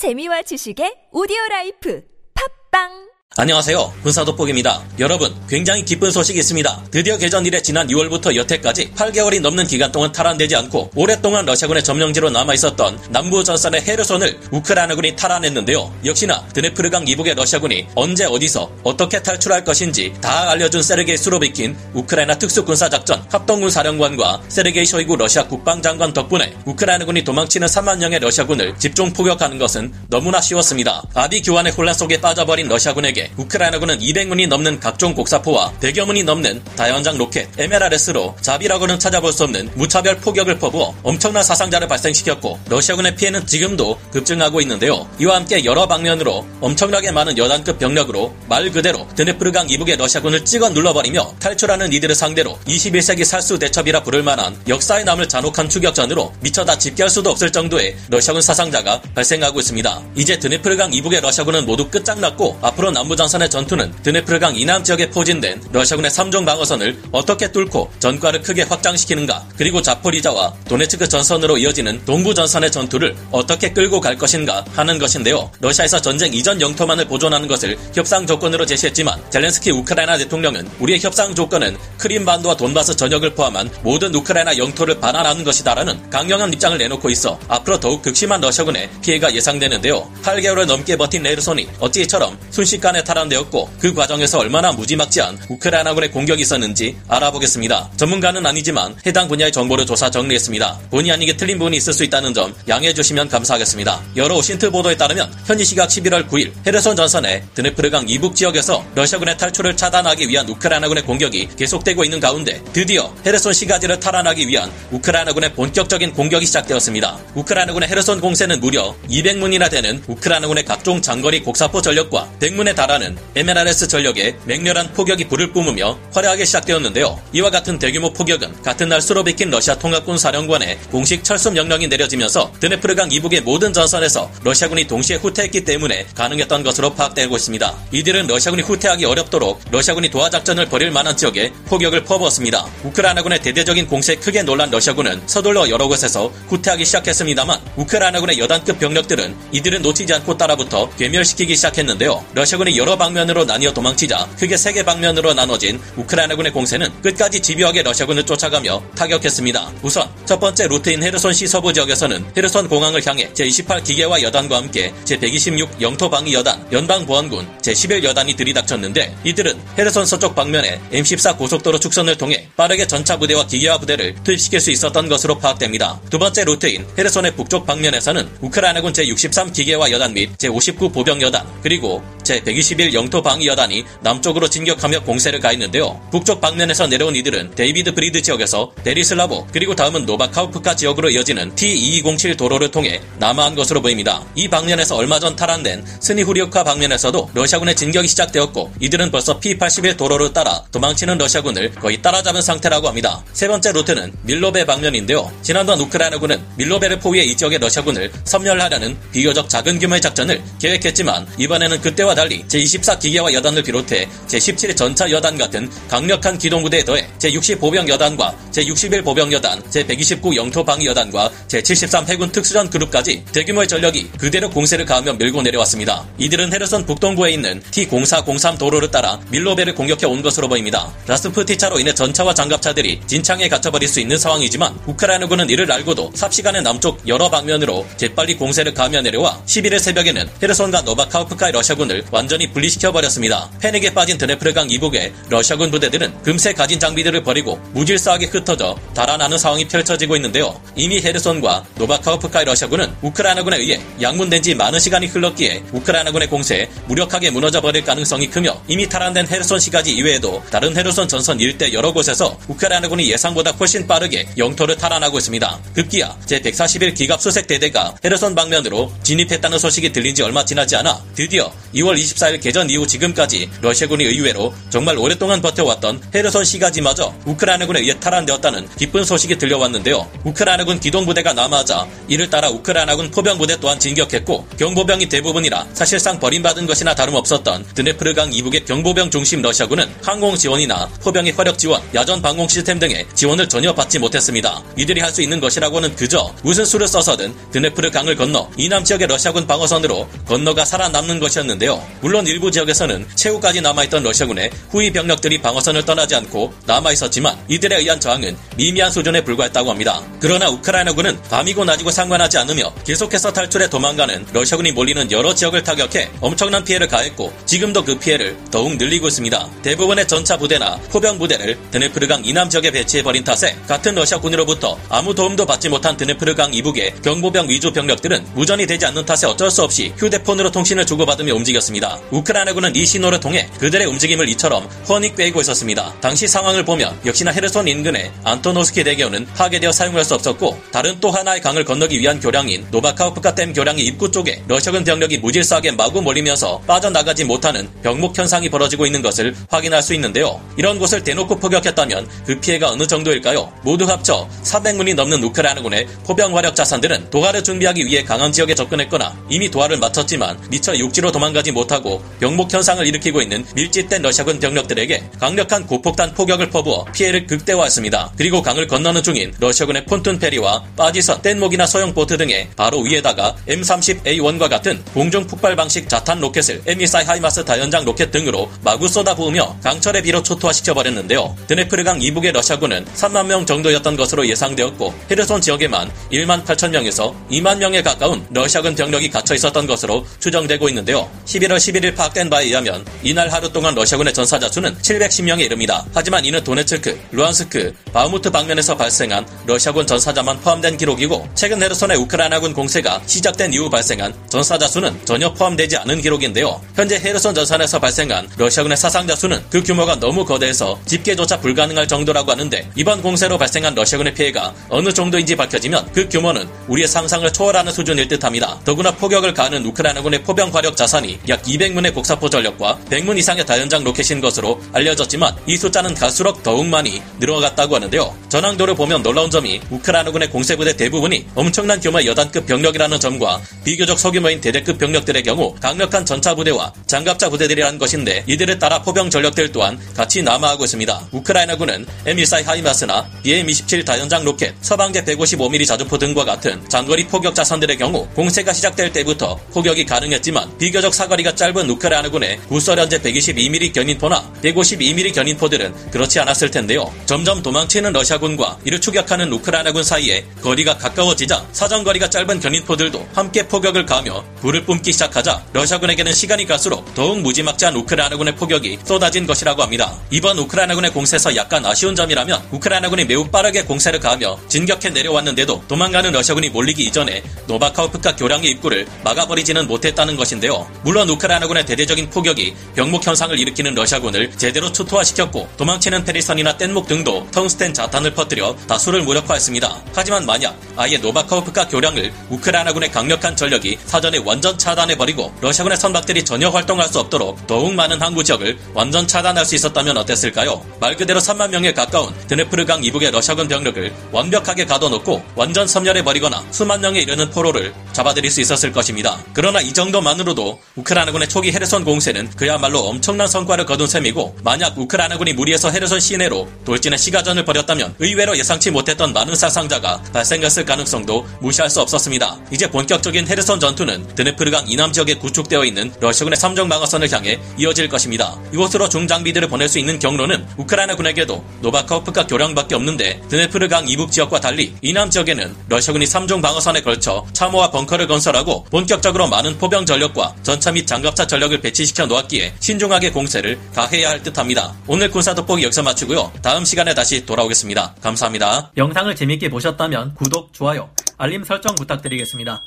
재미와 지식의 오디오 라이프. 팟빵 안녕하세요. 군사돋보기입니다. 여러분, 굉장히 기쁜 소식이 있습니다. 드디어 개전 이래 지난 2월부터 여태까지 8개월이 넘는 기간 동안 탈환되지 않고 오랫동안 러시아군의 점령지로 남아 있었던 남부 전선의 헤르손을 우크라이나군이 탈환했는데요. 역시나 드네프르강 이북의 러시아군이 언제 어디서 어떻게 탈출할 것인지 다 알려준 세르게이 수로비킨 우크라이나 특수군사작전 합동군 사령관과 세르게이 쇼이구 러시아 국방장관 덕분에 우크라이나군이 도망치는 3만 명의 러시아군을 집중 포격하는 것은 너무나 쉬웠습니다. 아비규환의 혼란 속에 빠져버린 러시아군에게 함께 우크라이나군은 200문이 넘는 각종 곡사포와 100여 문이 넘는 다연장 로켓 MLRS로 자비라고는 찾아볼 수 없는 무차별 포격을 퍼부어 엄청난 사상자를 발생시켰고 러시아군의 피해는 지금도 급증하고 있는데요. 이와 함께 여러 방면으로 엄청나게 많은 여단급 병력으로 말 그대로 드네프르강 이북의 러시아군을 찍어 눌러버리며 탈출하는 이들을 상대로 21세기 살수 대첩이라 부를 만한 역사에 남을 잔혹한 추격전으로 미처 다 집계할 수도 없을 정도의 러시아군 사상자가 발생하고 있습니다. 이제 드네프르강 이북의 러시아군은 모두 끝장났고 앞으로 남 남부전선의 전투는 드네프르강 이남 지역에 포진된 러시아군의 3종 방어선을 어떻게 뚫고 전과를 크게 확장시키는가 그리고 자포리자와 도네츠크 전선으로 이어지는 동부전선의 전투를 어떻게 끌고 갈 것인가 하는 것인데요. 러시아에서 전쟁 이전 영토만을 보존하는 것을 협상 조건으로 제시했지만 젤렌스키 우크라이나 대통령은 우리의 협상 조건은 크림반도와 돈바스 전역을 포함한 모든 우크라이나 영토를 반환하는 것이다라는 강경한 입장을 내놓고 있어 앞으로 더욱 극심한 러시아군의 피해가 예상되는데요. 8개월을 넘게 버틴 헤르손이 어찌 이처럼 순식간에 순간에 탈환되었고 그 과정에서 얼마나 무지막지한 우크라이나군의 공격이 있었는지 알아보겠습니다. 전문가는 아니지만 해당 분야의 정보를 조사 정리했습니다. 본의 아니게 틀린 부분이 있을 수 있다는 점 양해해 주시면 감사하겠습니다. 여러 OSINT 보도에 따르면 현지 시각 11월 9일 헤르손 전선의 드네프르강 이북 지역에서 러시아군의 탈출을 차단하기 위한 우크라이나군의 공격이 계속되고 있는 가운데 드디어 헤르손 시가지를 탈환하기 위한 우크라이나군의 본격적인 공격이 시작되었습니다. 우크라이나군의 헤르손 공세는 무려 200문이나 되는 우크라이나군의 각종 장거리 곡사포 전력과 100문에 달하는 나라는 MLRS 전력에 맹렬한 포격이 불을 뿜으며 화려하게 시작되었는데요. 이와 같은 대규모 포격은 같은 날 수로비킨 러시아 통합군 사령관의 공식 철수 명령이 내려지면서 드네프르강 이북의 모든 전선에서 러시아군이 동시에 후퇴했기 때문에 가능했던 것으로 파악되고 있습니다. 이들은 러시아군이 후퇴하기 어렵도록 러시아군이 도하 작전을 벌일 만한 지역에 포격을 퍼부었습니다. 우크라이나군의 대대적인 공세에 크게 놀란 러시아군은 서둘러 여러 곳에서 후퇴하기 시작했습니다만 우크라이나군의 여단급 병력들은 이들은 놓치지 않고 따라붙어 괴멸시키기 시작했는데요. 러시아군이 여러 방면으로 나뉘어 도망치자 크게 세 개 방면으로 나눠진 우크라이나군의 공세는 끝까지 집요하게 러시아군을 쫓아가며 타격했습니다. 우선 첫 번째 루트인 헤르손 시 서부 지역에서는 헤르손 공항을 향해 제28 기계화 여단과 함께 제126 영토 방위 여단, 연방보안군 제11 여단이 들이닥쳤는데 이들은 헤르손 서쪽 방면에 M14 고속도로 축선을 통해 빠르게 전차 부대와 기계화 부대를 투입시킬 수 있었던 것으로 파악됩니다. 두 번째 루트인 헤르손의 북쪽 방면에서는 우크라이나군 제63 기계화 여단 및 제59 보병 여단 그리고 제121 영토 방위 여단이 남쪽으로 진격하며 공세를 가했는데요. 북쪽 방면에서 내려온 이들은 다비디브 브리드 지역에서 베리슬라우 그리고 다음은 노바카호우카 지역으로 이어지는 T2207 도로를 통해 남하한 것으로 보입니다. 이 방면에서 얼마 전 탈환된 스니후리우카 방면에서도 러시아군의 진격이 시작되었고 이들은 벌써 P81 도로를 따라 도망치는 러시아군을 거의 따라잡은 상태라고 합니다. 세 번째 루트는 밀로베 방면인데요. 지난번 우크라이나군은 밀로베를 포위해 이 지역의 러시아군을 섬멸하려는 비교적 작은 규모의 작전을 계획했지만 이번에는 그때와 달리 제24 기계화 여단을 비롯해 제17 전차 여단 같은 강력한 기동부대에 더해 제60 보병 여단과 제61 보병 여단, 제129 영토 방위 여단과 제73 해군 특수전 그룹까지 대규모의 전력이 그대로 공세를 가하며 밀고 내려왔습니다. 이들은 헤르손 북동부에 있는 T0403 도로를 따라 밀로베를 공격해 온 것으로 보입니다. 라스푸티차로 인해 전차와 장갑차들이 진창에 갇혀버릴 수 있는 상황이지만 우크라이나군은 이를 알고도 삽시간에 남쪽 여러 방면으로 재빨리 공세를 가하며 내려와 11일 새벽에는 헤르손과 노바카우프카의 러시아군을 완전히 분리시켜버렸습니다. 패닉에 빠진 드네프르강 이북의 러시아군 부대들은 금세 가진 장비들을 버리고 무질서하게 흩어져 달아나는 상황이 펼쳐지고 있는데요. 이미 헤르손과 노바카우프카의 러시아군은 우크라이나군에 의해 양분된 지 많은 시간이 흘렀기에 우크라이나군의 공세에 무력하게 무너져버릴 가능성이 크며 이미 탈환된 헤르손 시가지 이외에도 다른 헤르손 전선 일대 여러 곳에서 우크라이나군이 예상보다 훨씬 빠르게 영토를 탈환하고 있습니다. 급기야 제141 기갑 수색 대대가 헤르손 방면으로 진입했다는 소식이 들린 지 얼마 지나지 않아 드디어 2월 24일 개전 이후 지금까지 러시아군이 의외로 정말 오랫동안 버텨왔던 헤르손 시가지마저 우크라이나군에 의해 탈환되었다는 기쁜 소식이 들려왔는데요. 우크라이나군 기동부대가 남하하자 이를 따라 우크라이나군 포병부대 또한 진격했고 경보병이 대부분이라 사실상 버림받은 것이나 다름없었던 드네프르강 이북의 경보병 중심 러시아군은 항공 지원이나 포병의 화력 지원, 야전 방공 시스템 등의 지원을 전혀 받지 못했습니다. 이들이 할 수 있는 것이라고는 그저 무슨 수를 써서든 드네프르 강을 건너 이남 지역의 러시아군 방어선으로 건너가 살아남는 것이었는데요. 물론 일부 지역에서는 최후까지 남아있던 러시아군의 후위 병력들이 방어선을 떠나지 않고 남아있었지만 이들에 의한 저항은 미미한 수준에 불과했다고 합니다. 그러나 우크라이나군은 밤이고 낮이고 상관하지 않으며 계속해서 탈출해 도망가는 러시아군이 몰리는 여러 지역을 타격해 엄청난 피해를 가했고 지금도 그 피해를 더욱 늘리고 있습니다. 대부분의 전차 부대나 포병 부대를 드네프르강 이남 지역에 배치해버린 탓에 같은 러시아군으로부터 아무 도움도 받지 못한 드네프르강 이북의 경보병 위주 병력들은 무전이 되지 않는 탓에 어쩔 수 없이 휴대폰으로 통신을 주고받으며 움직였습니다. 우크라이나군은 이 신호를 통해 그들의 움직임을 이처럼 훤히 꿰고 있었습니다. 당시 상황을 보면 역시나 헤르손 인근의 안토노프스키 대교는 파괴되어 사용할 수 없었고 다른 또 하나의 강을 건너기 위한 교량인 노바카우프카 댐 교량의 입구 쪽에 러시아군 병력이 무질서하게 마구 몰리면서 빠져나가지 못하는 병목 현상이 벌어지고 있는 것을 확인할 수 있는데요. 이런 곳을 대놓고 포격했다면 그 피해가 어느 정도일까요? 모두 합쳐 400문이 넘는 우크라이나군의 포병 화력 자산들은 도하를 준비하기 위해 강안 지역에 접근했거나 이미 도하를 마쳤지만 미처 육지로 도망가지 못하고 병목 현상을 일으키고 있는 밀집된 러시아군 병력들에게 강력한 고폭탄 포격을 퍼부어 피해를 극대화했습니다. 그리고 강을 건너는 중인 러시아군의 폰툰 페리와 바지선, 뗏목이나 소형 보트 등의 바로 위에다가 M30A1과 같은 공중 폭발 방식 자탄 로켓을 M24 하이마스 다연장 로켓 등으로 마구 쏟아부으며 강철의 비로 초토화시켜버렸는데요. 드네프르강 이북의 러시아군은 3만 명 정도였던 것으로 예상되었고 헤르손 지역에만 1만 8천 명에서 2만 명에 가까운 러시아군 병력이 갇혀 있었던 것으로 추정되고 있는데요. 11월 11일 파악된 바에 의하면 이날 하루 동안 러시아군의 전사자 수는 710명에 이릅니다. 하지만 이는 도네츠크, 루한스크, 바흐무트 방면에서 발생한 러시아군 전사자만 포함된 기록이고 최근 헤르손의 우크라이나군 공세가 시작된 이후 발생한 전사자 수는 전혀 포함되지 않은 기록인데요. 현재 헤르손 전선에서 발생한 러시아군의 사상자 수는 그 규모가 너무 거대해서 집계조차 불가능할 정도라고 하는데 이번 공세로 발생한 러시아군의 피해가 어느 정도인지 밝혀지면 그 규모는 우리의 상상을 초월하는 수준일 듯합니다. 더구나 포격을 가하는 우크라이나군의 포병 화력 자산이 약 200문의 곡사포 전력과 100문 이상의 다연장 로켓인 것으로 알려졌지만 이 숫자는 갈수록 더욱 많이 늘어갔다고 하는데요. 전황도를 보면 놀라운 점이 우크라이나군의 공세부대 대부분이 엄청난 규모의 여단급 병력이라는 점과 비교적 소규모인 대대급 병력들의 경우 강력한 전차 부대와 장갑차 부대들이라는 것인데 이들을 따라 포병 전력들 또한 같이 남하하고 있습니다. 우크라이나군은 M14 하이마스나 BM-27 다연장 로켓, 서방제 155mm 자주포 등과 같은 장거리 포격 자산들의 경우 공세가 시작될 때부터 포격이 가능했지만 비교적 사거리가 짧은 우크라이나군의 구소련제 122mm 견인포나 152mm 견인포들은 그렇지 않았을 텐데요. 점점 도망치는 러시아군과 이를 추격하는 우크라이나군 사이에 거리가 가까워지자 사정거리가 짧은 견인포들도 함께 포격을 가하며 불을 뿜기 시작하자 러시아군에게는 시간이 갈수록 더욱 무지막지한 우크라이나군의 포격이 쏟아진 것이라고 합니다. 이번 우크라이나군의 공세에서 약간 아쉬운 점이라면 우크라이나군이 매우 빠르게 공세를 가하며 진격해 내려왔는데도 도망가는 러시아군이 몰리기 이전에 노바카우프카 교량의 입구를 막아버리지는 못했다는 것인데요. 물론 우크라이나군의 대대적인 포격이 병목 현상을 일으키는 러시아군을 제대로 초토화시켰고 도망치는 페리선이나 뗏목 등도 텅스텐 자탄을 퍼뜨려 다수를 무력화했습니다. 하지만 만약 아예 노바카우프카 교량을 우크라이나군의 강력한 전력이 사전에 완전 차단해버리고 러시아군의 선박들이 전혀 활동할 수 없도록 더욱 많은 항구 지역을 완전 차단할 수 있었다면 어땠을까요? 말 그대로 3만 명에 가까운 드네프르강 이북의 러시아군 병력을 완벽하게 가둬놓고 완전 섬멸해버리거나 수만 명에 이르는 포로를 잡아들일 수 있었을 것입니다. 그러나 이 정도만으로도 우크라이나군의 초기 헤르손 공세는 그야말로 엄청난 성과를 거둔 셈이고 만약 우크라이나군이 무리해서 헤르손 시내로 돌진해 시가전을 벌였다면 의외로 예상치 못했던 많은 사상자가 발생했을 가능성도 무시할 수 없었습니다. 이제 본격적인 헤르손 전투는 드네프르강 이남 지역에 구축되어 있는 러시아군의 3중 방어선을 향해 이어질 것입니다. 이곳으로 중장비들을 보낼 수 있는 경로는 우크라이나군에게도 노바카우프카 교량밖에 없는데 드네프르강 이북 지역과 달리 이남 지역에는 러시아군이 3중 방어선에 걸쳐 참호와 벙커를 건설하고 본격적으로 많은 포병 전력과 전차 및 장갑차 전력을 배치시켜 놓았기에 신중하게 공세를 가해야 할 듯합니다. 오늘 군사 돋보기 여기서 마치고요. 다음 시간에 다시 돌아오겠습니다. 감사합니다. 영상을 재밌게 보셨다면 구독, 좋아요, 알림 설정 부탁드리겠습니다.